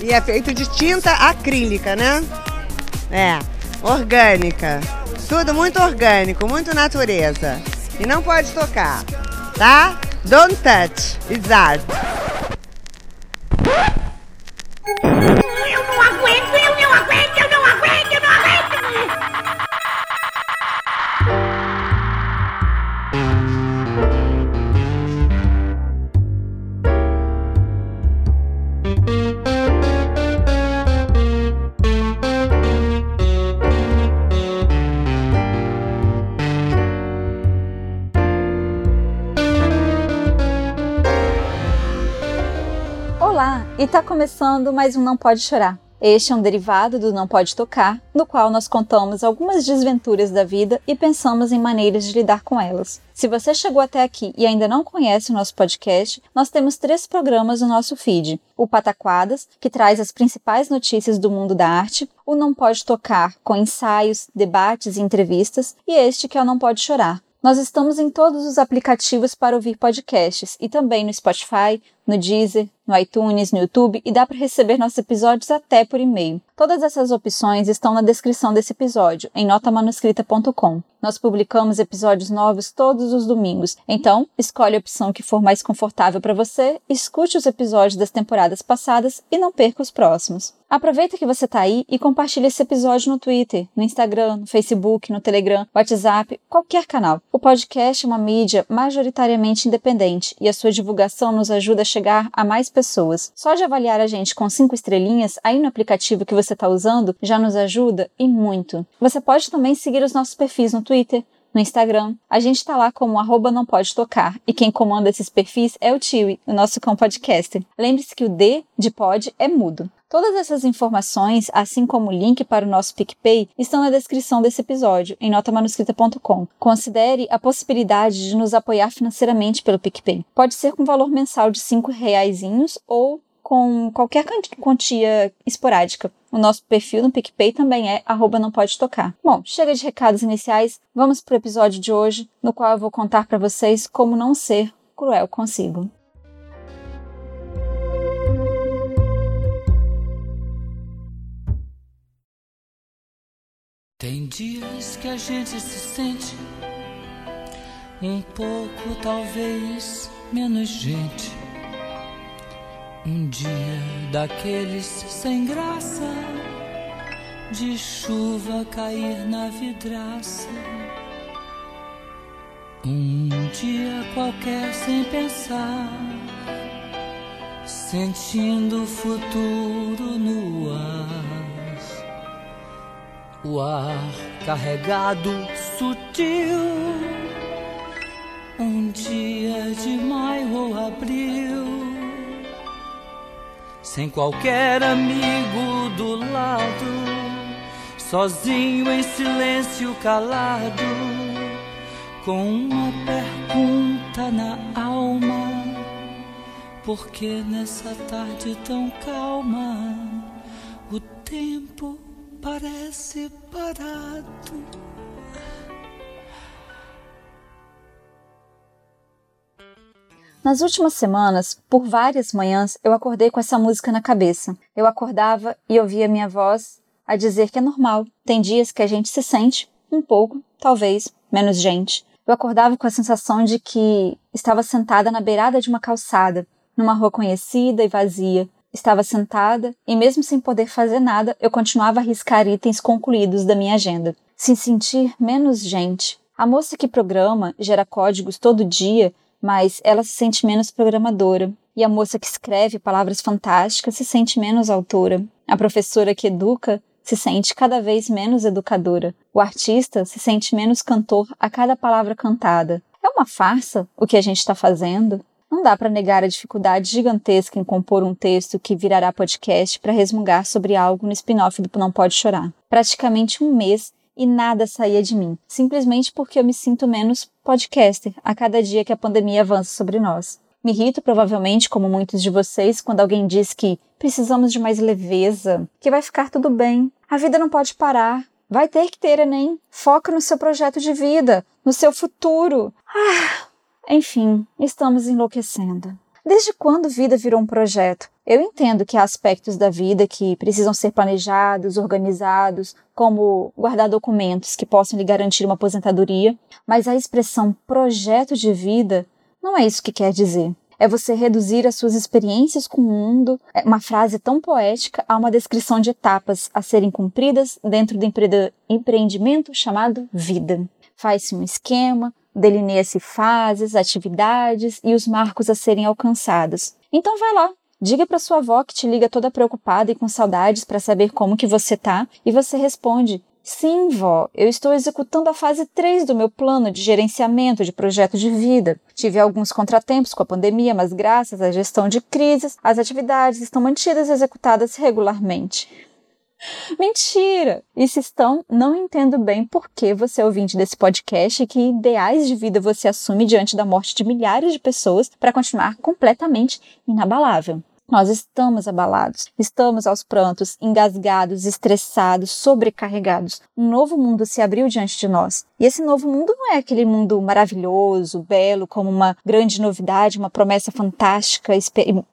E é feito de tinta acrílica, né? É, orgânica. Tudo muito orgânico, muito natureza. E não pode tocar, tá? Don't touch, it's art. E tá começando mais um Não Pode Chorar. Este é um derivado do Não Pode Tocar, no qual nós contamos algumas desventuras da vida e pensamos em maneiras de lidar com elas. Se você chegou até aqui e ainda não conhece o nosso podcast, nós temos três programas no nosso feed: o Pataquadas, que traz as principais notícias do mundo da arte, o Não Pode Tocar, com ensaios, debates e entrevistas, e este que é o Não Pode Chorar. Nós estamos em todos os aplicativos para ouvir podcasts e também no Spotify, no Deezer, no iTunes, no YouTube e dá para receber nossos episódios até por e-mail. Todas essas opções estão na descrição desse episódio, em notamanuscrita.com. Nós publicamos episódios novos todos os domingos, então escolhe a opção que for mais confortável para você, escute os episódios das temporadas passadas e não perca os próximos. Aproveita que você está aí e compartilhe esse episódio no Twitter, no Instagram, no Facebook, no Telegram, WhatsApp, qualquer canal. O podcast é uma mídia majoritariamente independente e a sua divulgação nos ajuda a chegar a mais pessoas. Só de avaliar a gente com cinco estrelinhas aí no aplicativo que você está usando já nos ajuda e muito. Você pode também seguir os nossos perfis no Twitter, no Instagram. A gente está lá como arroba não pode tocar. E quem comanda esses perfis é o Tiwi, o nosso cão podcaster. Lembre-se que o D de pod é mudo. Todas essas informações, assim como o link para o nosso PicPay, estão na descrição desse episódio, em notamanuscrita.com. Considere a possibilidade de nos apoiar financeiramente pelo PicPay. Pode ser com valor mensal de R$ reais ou com qualquer quantia esporádica. O nosso perfil no PicPay também é arroba não pode tocar. Bom, chega de recados iniciais, vamos para o episódio de hoje, no qual eu vou contar para vocês como não ser cruel consigo. Tem dias que a gente se sente um pouco, talvez, menos gente. Um dia daqueles sem graça, de chuva cair na vidraça. Um dia qualquer sem pensar, sentindo o futuro no ar o ar carregado, sutil. Um dia de maio ou abril, sem qualquer amigo do lado, sozinho em silêncio calado, com uma pergunta na alma: por que nessa tarde tão calma o tempo parece parado. Nas últimas semanas, por várias manhãs, eu acordei com essa música na cabeça. Eu acordava e ouvia minha voz a dizer que é normal. Tem dias que a gente se sente um pouco, talvez, menos gente. Eu acordava com a sensação de que estava sentada na beirada de uma calçada, numa rua conhecida e vazia, Estava sentada e, mesmo sem poder fazer nada, eu continuava a riscar itens concluídos da minha agenda. Se sentir menos gente. A moça que programa gera códigos todo dia, mas ela se sente menos programadora. E a moça que escreve palavras fantásticas se sente menos autora. A professora que educa se sente cada vez menos educadora. O artista se sente menos cantor a cada palavra cantada. É uma farsa o que a gente está fazendo? Não dá para negar a dificuldade gigantesca em compor um texto que virará podcast para resmungar sobre algo no spin-off do Não Pode Chorar. Praticamente um mês e nada saía de mim, simplesmente porque eu me sinto menos podcaster a cada dia que a pandemia avança sobre nós. Me irrito, provavelmente, como muitos de vocês, quando alguém diz que precisamos de mais leveza, que vai ficar tudo bem, a vida não pode parar, vai ter que ter Enem, foca no seu projeto de vida, no seu futuro. Ah, enfim, estamos enlouquecendo. Desde quando vida virou um projeto? Eu entendo que há aspectos da vida que precisam ser planejados, organizados, como guardar documentos que possam lhe garantir uma aposentadoria, mas a expressão projeto de vida não é isso que quer dizer. É você reduzir as suas experiências com o mundo, é uma frase tão poética, a uma descrição de etapas a serem cumpridas dentro do empreendimento chamado vida. Faz-se um esquema, delineia-se fases, atividades e os marcos a serem alcançados. Então vai lá, diga para sua avó que te liga toda preocupada e com saudades para saber como que você tá, e você responde: Sim, vó, eu estou executando a fase 3 do meu plano de gerenciamento de projeto de vida. Tive alguns contratempos com a pandemia, mas graças à gestão de crises, as atividades estão mantidas e executadas regularmente. Mentira! E se estão, não entendo bem por que você é ouvinte desse podcast e que ideais de vida você assume diante da morte de milhares de pessoas para continuar completamente inabalável. Nós estamos abalados, estamos aos prantos, engasgados, estressados, sobrecarregados. Um novo mundo se abriu diante de nós. E esse novo mundo não é aquele mundo maravilhoso, belo, como uma grande novidade, uma promessa fantástica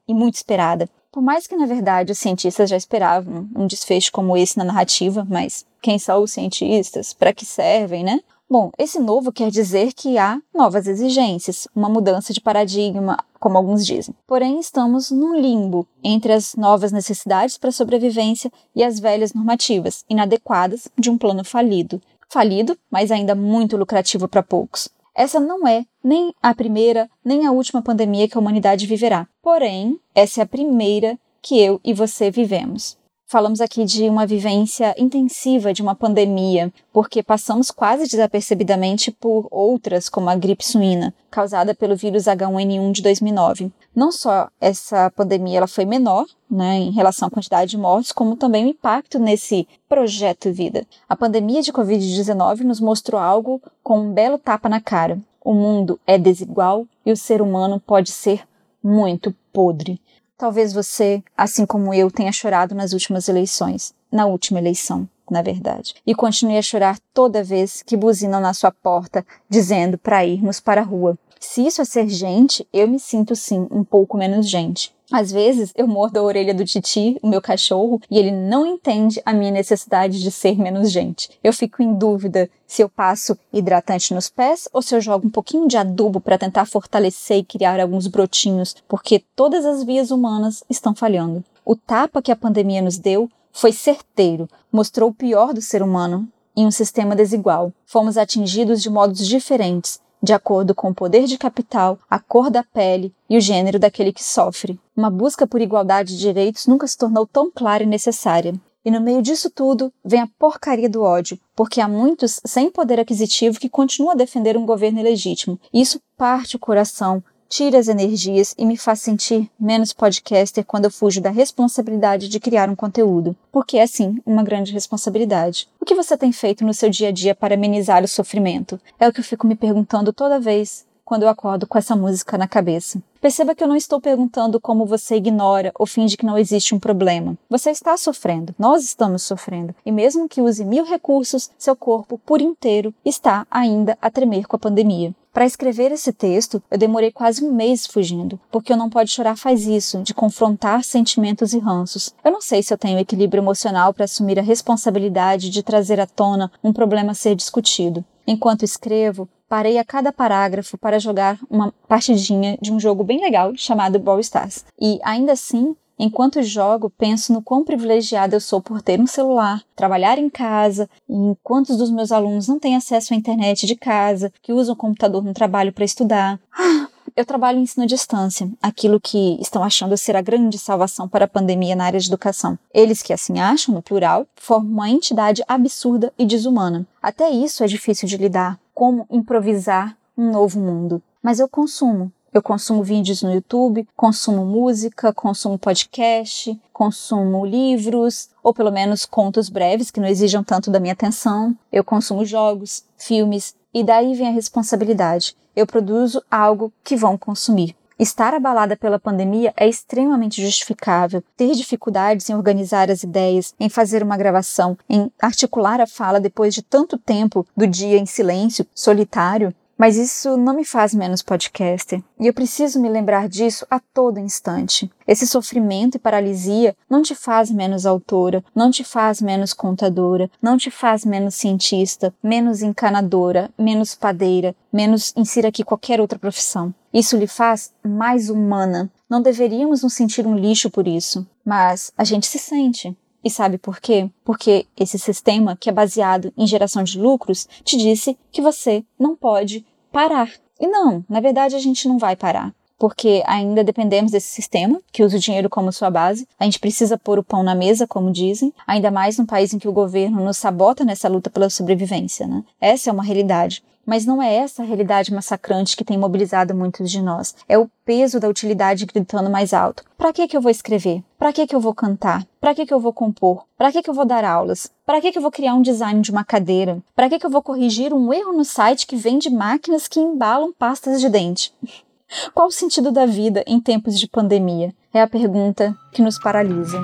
e muito esperada. Por mais que, na verdade, os cientistas já esperavam um desfecho como esse na narrativa, mas quem são os cientistas? Para que servem, né? Bom, esse novo quer dizer que há novas exigências, uma mudança de paradigma, como alguns dizem. Porém, estamos num limbo entre as novas necessidades para sobrevivência e as velhas normativas, inadequadas de um plano falido. Falido, mas ainda muito lucrativo para poucos. Essa não é nem a primeira, nem a última pandemia que a humanidade viverá. Porém, essa é a primeira que eu e você vivemos. Falamos aqui de uma vivência intensiva de uma pandemia, porque passamos quase desapercebidamente por outras, como a gripe suína, causada pelo vírus H1N1 de 2009. Não só essa pandemia ela foi menor, né, em relação à quantidade de mortes, como também o impacto nesse projeto vida. A pandemia de Covid-19 nos mostrou algo com um belo tapa na cara. O mundo é desigual e o ser humano pode ser muito podre. Talvez você, assim como eu, tenha chorado nas últimas eleições, na última eleição, na verdade, e continue a chorar toda vez que buzinam na sua porta dizendo para irmos para a rua. Se isso é ser gente, eu me sinto sim um pouco menos gente. Às vezes eu mordo a orelha do Titi, o meu cachorro, e ele não entende a minha necessidade de ser menos gente. Eu fico em dúvida se eu passo hidratante nos pés ou se eu jogo um pouquinho de adubo para tentar fortalecer e criar alguns brotinhos, porque todas as vias humanas estão falhando. O tapa que a pandemia nos deu foi certeiro, mostrou o pior do ser humano em um sistema desigual. Fomos atingidos de modos diferentes, de acordo com o poder de capital, a cor da pele e o gênero daquele que sofre. Uma busca por igualdade de direitos nunca se tornou tão clara e necessária. E no meio disso tudo vem a porcaria do ódio, porque há muitos sem poder aquisitivo que continuam a defender um governo ilegítimo. Isso parte o coração, tira as energias e me faz sentir menos podcaster quando eu fujo da responsabilidade de criar um conteúdo, porque é sim uma grande responsabilidade. O que você tem feito no seu dia a dia para amenizar o sofrimento? É o que eu fico me perguntando toda vez quando eu acordo com essa música na cabeça. Perceba que eu não estou perguntando como você ignora ou finge que não existe um problema. Você está sofrendo, nós estamos sofrendo, e mesmo que use mil recursos, seu corpo por inteiro está ainda a tremer com a pandemia. Para escrever esse texto, eu demorei quase um mês fugindo, porque eu não pode chorar faz isso, de confrontar sentimentos e ranços. Eu não sei se eu tenho equilíbrio emocional para assumir a responsabilidade de trazer à tona um problema a ser discutido. Enquanto escrevo, parei a cada parágrafo para jogar uma partidinha de um jogo bem legal chamado Brawl Stars. E ainda assim, Enquanto jogo, penso no quão privilegiada eu sou por ter um celular, trabalhar em casa, e quantos dos meus alunos não têm acesso à internet de casa, que usam o computador no trabalho para estudar. Ah, eu trabalho em ensino à distância, aquilo que estão achando ser a grande salvação para a pandemia na área de educação. Eles que assim acham, no plural, formam uma entidade absurda e desumana. Até isso é difícil de lidar. Como improvisar um novo mundo? Mas eu consumo, eu consumo vídeos no YouTube, consumo música, consumo podcast, consumo livros, ou pelo menos contos breves que não exijam tanto da minha atenção. Eu consumo jogos, filmes, e daí vem a responsabilidade. Eu produzo algo que vão consumir. Estar abalada pela pandemia é extremamente justificável. Ter dificuldades em organizar as ideias, em fazer uma gravação, em articular a fala depois de tanto tempo do dia em silêncio, solitário, Mas isso não me faz menos podcaster, e eu preciso me lembrar disso a todo instante. Esse sofrimento e paralisia não te faz menos autora, não te faz menos contadora, não te faz menos cientista, menos encanadora, menos padeira, menos insira aqui qualquer outra profissão. Isso lhe faz mais humana. Não deveríamos nos sentir um lixo por isso, mas a gente se sente. E sabe por quê? Porque esse sistema, que é baseado em geração de lucros, te disse que você não pode parar. E não, na verdade a gente não vai parar. Porque ainda dependemos desse sistema, que usa o dinheiro como sua base. A gente precisa pôr o pão na mesa, como dizem, ainda mais num país em que o governo nos sabota nessa luta pela sobrevivência, né? Essa é uma realidade. Mas não é essa a realidade massacrante que tem mobilizado muitos de nós. É o peso da utilidade gritando mais alto. Para que que eu vou escrever? Para que que eu vou cantar? Para que que eu vou compor? Para que que eu vou dar aulas? Para que que eu vou criar um design de uma cadeira? Para que que eu vou corrigir um erro no site que vende máquinas que embalam pastas de dente? Qual o sentido da vida em tempos de pandemia? É a pergunta que nos paralisa.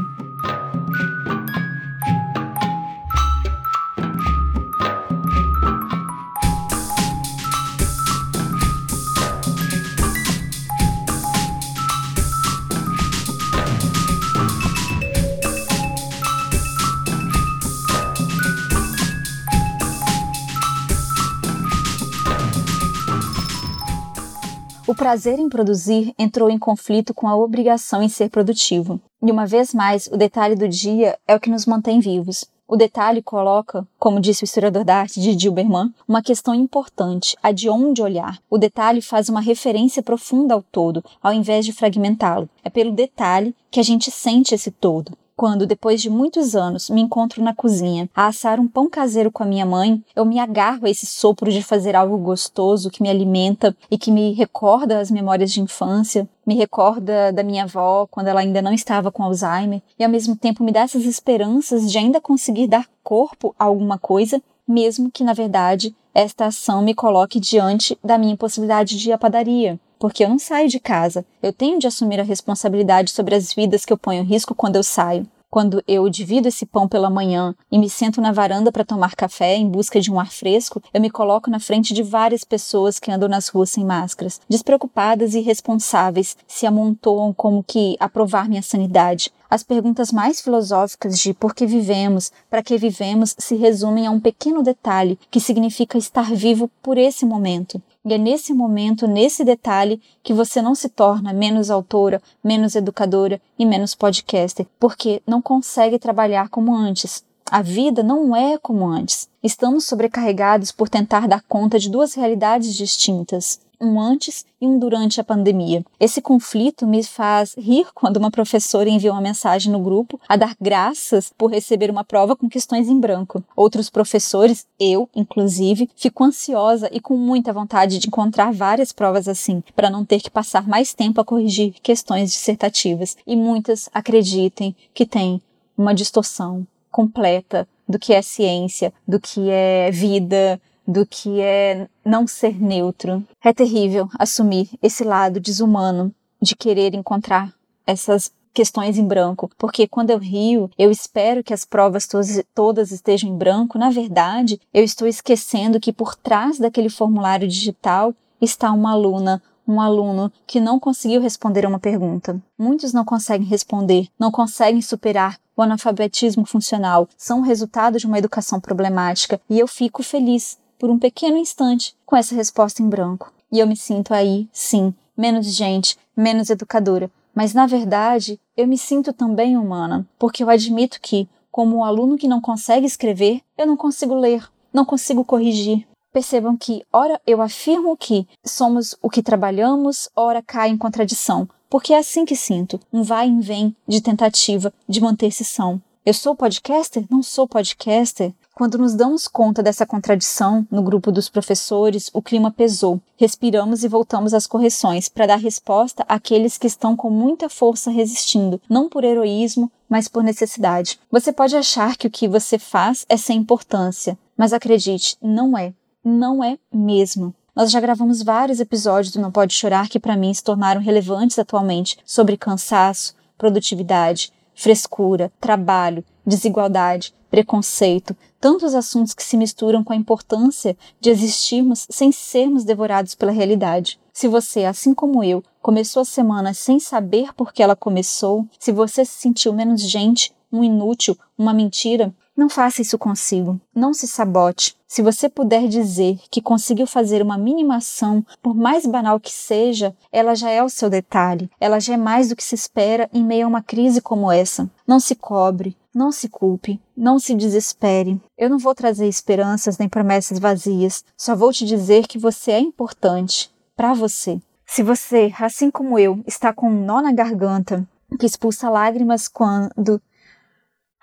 O prazer em produzir entrou em conflito com a obrigação em ser produtivo. E uma vez mais, o detalhe do dia é o que nos mantém vivos. O detalhe coloca, como disse o historiador da arte de Dilberman, uma questão importante, a de onde olhar. O detalhe faz uma referência profunda ao todo, ao invés de fragmentá-lo. É pelo detalhe que a gente sente esse todo quando, depois de muitos anos, me encontro na cozinha a assar um pão caseiro com a minha mãe, eu me agarro a esse sopro de fazer algo gostoso que me alimenta e que me recorda as memórias de infância, me recorda da minha avó quando ela ainda não estava com Alzheimer e ao mesmo tempo me dá essas esperanças de ainda conseguir dar corpo a alguma coisa, mesmo que na verdade esta ação me coloque diante da minha impossibilidade de ir à padaria, porque eu não saio de casa. Eu tenho de assumir a responsabilidade sobre as vidas que eu ponho em risco quando eu saio. Quando eu divido esse pão pela manhã e me sento na varanda para tomar café em busca de um ar fresco, eu me coloco na frente de várias pessoas que andam nas ruas sem máscaras, despreocupadas e irresponsáveis, se amontoam como que a provar minha sanidade. As perguntas mais filosóficas de por que vivemos, para que vivemos, se resumem a um pequeno detalhe que significa estar vivo por esse momento. E é nesse momento, nesse detalhe, que você não se torna menos autora, menos educadora e menos podcaster, porque não consegue trabalhar como antes. A vida não é como antes. Estamos sobrecarregados por tentar dar conta de duas realidades distintas um antes e um durante a pandemia. Esse conflito me faz rir quando uma professora envia uma mensagem no grupo a dar graças por receber uma prova com questões em branco. Outros professores, eu inclusive, fico ansiosa e com muita vontade de encontrar várias provas assim, para não ter que passar mais tempo a corrigir questões dissertativas. E muitas acreditem que tem uma distorção completa do que é ciência, do que é vida, do que é não ser neutro. É terrível assumir esse lado desumano de querer encontrar essas questões em branco, porque quando eu rio, eu espero que as provas to todas estejam em branco. Na verdade, eu estou esquecendo que por trás daquele formulário digital está uma aluna, um aluno que não conseguiu responder a uma pergunta. Muitos não conseguem responder, não conseguem superar o analfabetismo funcional, são resultado de uma educação problemática, e eu fico feliz por um pequeno instante com essa resposta em branco. E eu me sinto aí, sim, menos gente, menos educadora. Mas na verdade, eu me sinto também humana, porque eu admito que, como um aluno que não consegue escrever, eu não consigo ler, não consigo corrigir. Percebam que, ora eu afirmo que somos o que trabalhamos, ora cai em contradição, porque é assim que sinto, um vai e vem de tentativa de manter-se são. Eu sou podcaster? Não sou podcaster? Quando nos damos conta dessa contradição no grupo dos professores, o clima pesou. Respiramos e voltamos às correções para dar resposta àqueles que estão com muita força resistindo, não por heroísmo, mas por necessidade. Você pode achar que o que você faz é sem importância, mas acredite, não é. Não é mesmo. Nós já gravamos vários episódios do Não Pode Chorar que para mim se tornaram relevantes atualmente sobre cansaço, produtividade, frescura, trabalho, desigualdade, preconceito, tantos assuntos que se misturam com a importância de existirmos sem sermos devorados pela realidade. Se você, assim como eu, começou a semana sem saber por que ela começou, se você se sentiu menos gente, um inútil, uma mentira, não faça isso consigo. Não se sabote. Se você puder dizer que conseguiu fazer uma mínima ação, por mais banal que seja, ela já é o seu detalhe. Ela já é mais do que se espera em meio a uma crise como essa. Não se cobre, não se culpe, não se desespere. Eu não vou trazer esperanças nem promessas vazias, só vou te dizer que você é importante para você. Se você, assim como eu, está com um nó na garganta, que expulsa lágrimas quando.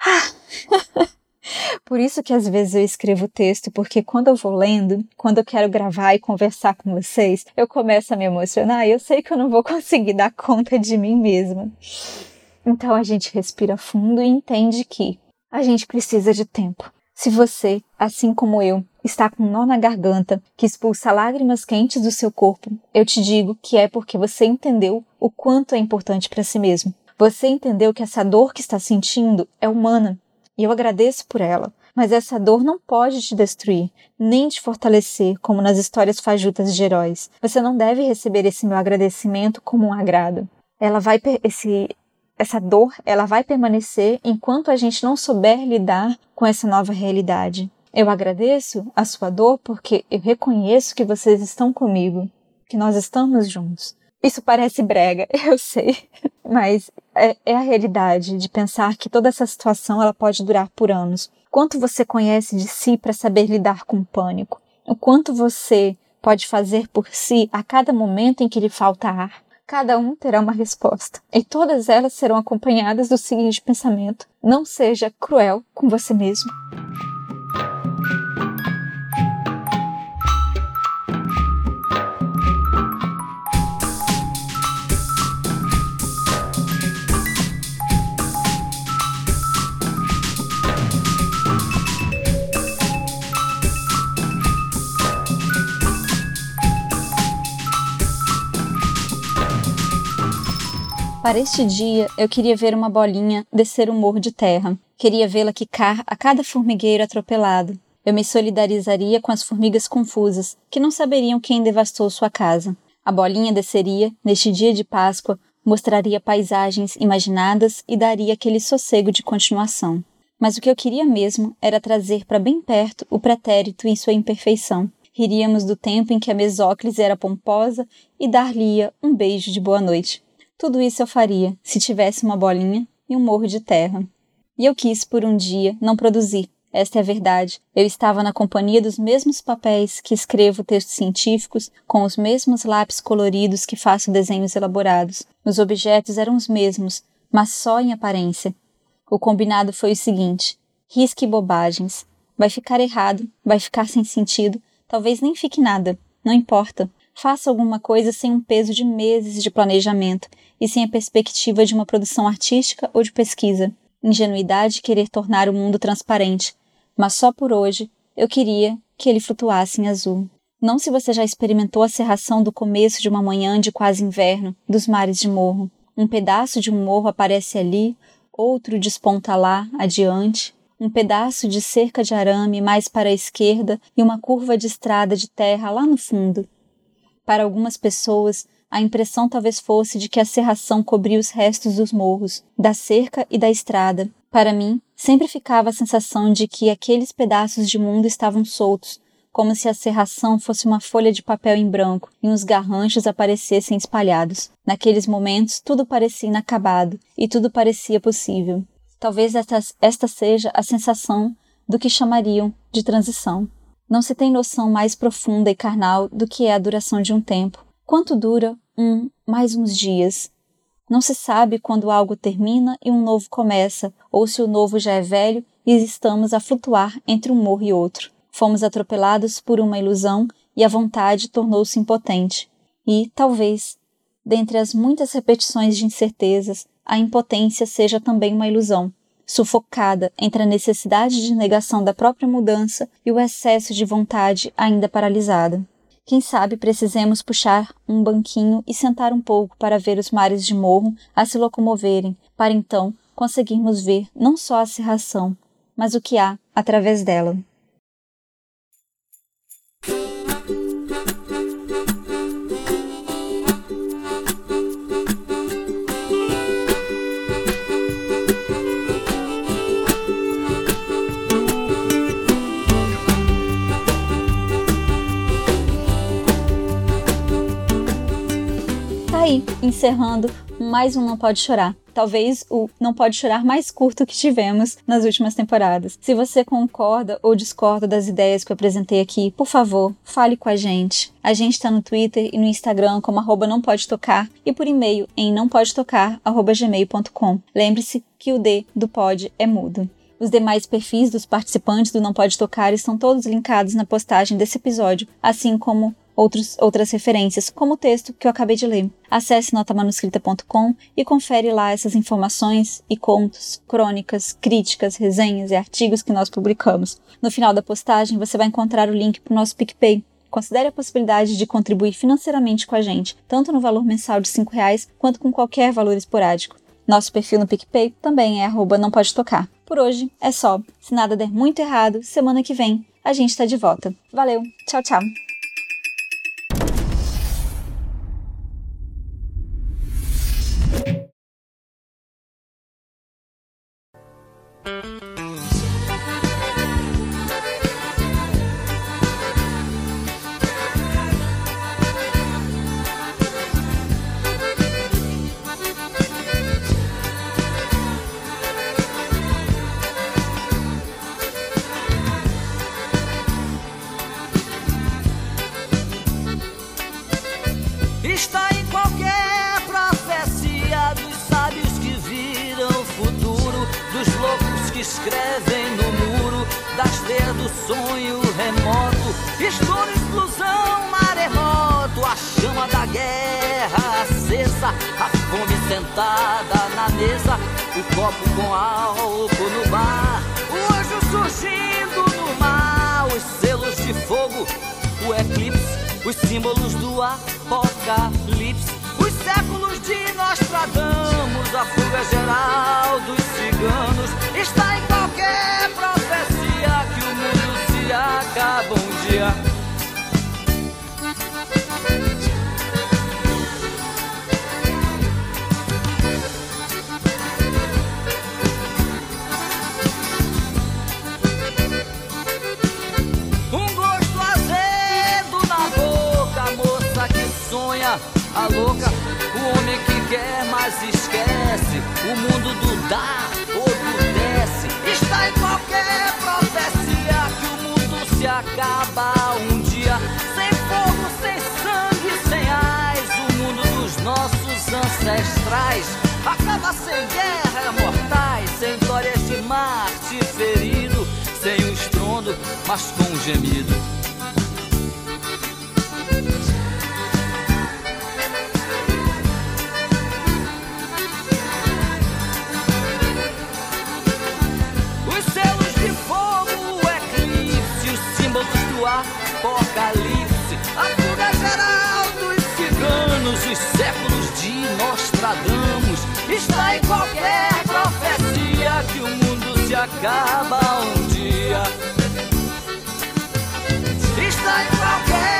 Ah! Por isso que às vezes eu escrevo texto, porque quando eu vou lendo, quando eu quero gravar e conversar com vocês, eu começo a me emocionar e eu sei que eu não vou conseguir dar conta de mim mesma. Então a gente respira fundo e entende que a gente precisa de tempo. Se você, assim como eu, está com um nó na garganta que expulsa lágrimas quentes do seu corpo, eu te digo que é porque você entendeu o quanto é importante para si mesmo. Você entendeu que essa dor que está sentindo é humana e eu agradeço por ela. Mas essa dor não pode te destruir, nem te fortalecer, como nas histórias fajutas de heróis. Você não deve receber esse meu agradecimento como um agrado. Ela vai esse essa dor, ela vai permanecer enquanto a gente não souber lidar com essa nova realidade. Eu agradeço a sua dor porque eu reconheço que vocês estão comigo, que nós estamos juntos. Isso parece brega, eu sei, mas é, é, a realidade de pensar que toda essa situação ela pode durar por anos. Quanto você conhece de si para saber lidar com o pânico? O quanto você pode fazer por si a cada momento em que lhe falta ar? Cada um terá uma resposta, e todas elas serão acompanhadas do seguinte pensamento: não seja cruel com você mesmo. Para este dia, eu queria ver uma bolinha descer um morro de terra. Queria vê-la quicar a cada formigueiro atropelado. Eu me solidarizaria com as formigas confusas, que não saberiam quem devastou sua casa. A bolinha desceria, neste dia de Páscoa, mostraria paisagens imaginadas e daria aquele sossego de continuação. Mas o que eu queria mesmo era trazer para bem perto o pretérito em sua imperfeição. Riríamos do tempo em que a mesóclise era pomposa e dar-lhe um beijo de boa noite. Tudo isso eu faria se tivesse uma bolinha e um morro de terra. E eu quis, por um dia, não produzir. Esta é a verdade. Eu estava na companhia dos mesmos papéis que escrevo textos científicos, com os mesmos lápis coloridos que faço desenhos elaborados. Os objetos eram os mesmos, mas só em aparência. O combinado foi o seguinte: risque bobagens. Vai ficar errado, vai ficar sem sentido, talvez nem fique nada, não importa. Faça alguma coisa sem um peso de meses de planejamento e sem a perspectiva de uma produção artística ou de pesquisa. Ingenuidade querer tornar o mundo transparente, mas só por hoje eu queria que ele flutuasse em azul. Não se você já experimentou a serração do começo de uma manhã de quase inverno, dos mares de morro. Um pedaço de um morro aparece ali, outro desponta lá, adiante, um pedaço de cerca de arame mais para a esquerda e uma curva de estrada de terra lá no fundo. Para algumas pessoas, a impressão talvez fosse de que a serração cobria os restos dos morros, da cerca e da estrada. Para mim, sempre ficava a sensação de que aqueles pedaços de mundo estavam soltos, como se a serração fosse uma folha de papel em branco e uns garranchos aparecessem espalhados. Naqueles momentos, tudo parecia inacabado e tudo parecia possível. Talvez esta, esta seja a sensação do que chamariam de transição. Não se tem noção mais profunda e carnal do que é a duração de um tempo. Quanto dura um mais uns dias? Não se sabe quando algo termina e um novo começa, ou se o novo já é velho e estamos a flutuar entre um morro e outro. Fomos atropelados por uma ilusão e a vontade tornou-se impotente. E, talvez, dentre as muitas repetições de incertezas, a impotência seja também uma ilusão sufocada entre a necessidade de negação da própria mudança e o excesso de vontade ainda paralisada. Quem sabe precisemos puxar um banquinho e sentar um pouco para ver os mares de morro a se locomoverem, para então conseguirmos ver não só a cerração, mas o que há através dela. Aí, encerrando mais um Não Pode Chorar. Talvez o Não Pode Chorar mais curto que tivemos nas últimas temporadas. Se você concorda ou discorda das ideias que eu apresentei aqui, por favor, fale com a gente. A gente está no Twitter e no Instagram como arroba não pode tocar e por e-mail em não pode tocar gmail.com. Lembre-se que o D do pod é mudo. Os demais perfis dos participantes do Não Pode Tocar estão todos linkados na postagem desse episódio, assim como outros, outras referências, como o texto que eu acabei de ler. Acesse notamanuscrita.com e confere lá essas informações e contos, crônicas, críticas, resenhas e artigos que nós publicamos. No final da postagem você vai encontrar o link para o nosso PicPay. Considere a possibilidade de contribuir financeiramente com a gente, tanto no valor mensal de R$ reais quanto com qualquer valor esporádico. Nosso perfil no PicPay também é arroba não pode tocar. Por hoje é só. Se nada der muito errado, semana que vem a gente está de volta. Valeu, tchau, tchau. Copo com álcool no bar, o anjo surgindo no mar, os selos de fogo, o eclipse os símbolos do apocalipse, os séculos de Nostradamus, a fuga geral dos ciganos, está em qualquer profecia que o mundo se acaba um dia. A louca, o homem que quer, mas esquece. O mundo do dar ou do desce está em qualquer profecia que o mundo se acaba um dia. Sem fogo, sem sangue, sem ais, o mundo dos nossos ancestrais acaba sem guerra, mortais, sem glórias de Marte ferido, sem o estrondo, mas com um gemido. apocalipse, a fuga geral dos ciganos, os séculos de Nostradamus. Está em qualquer profecia que o mundo se acaba um dia. Está em qualquer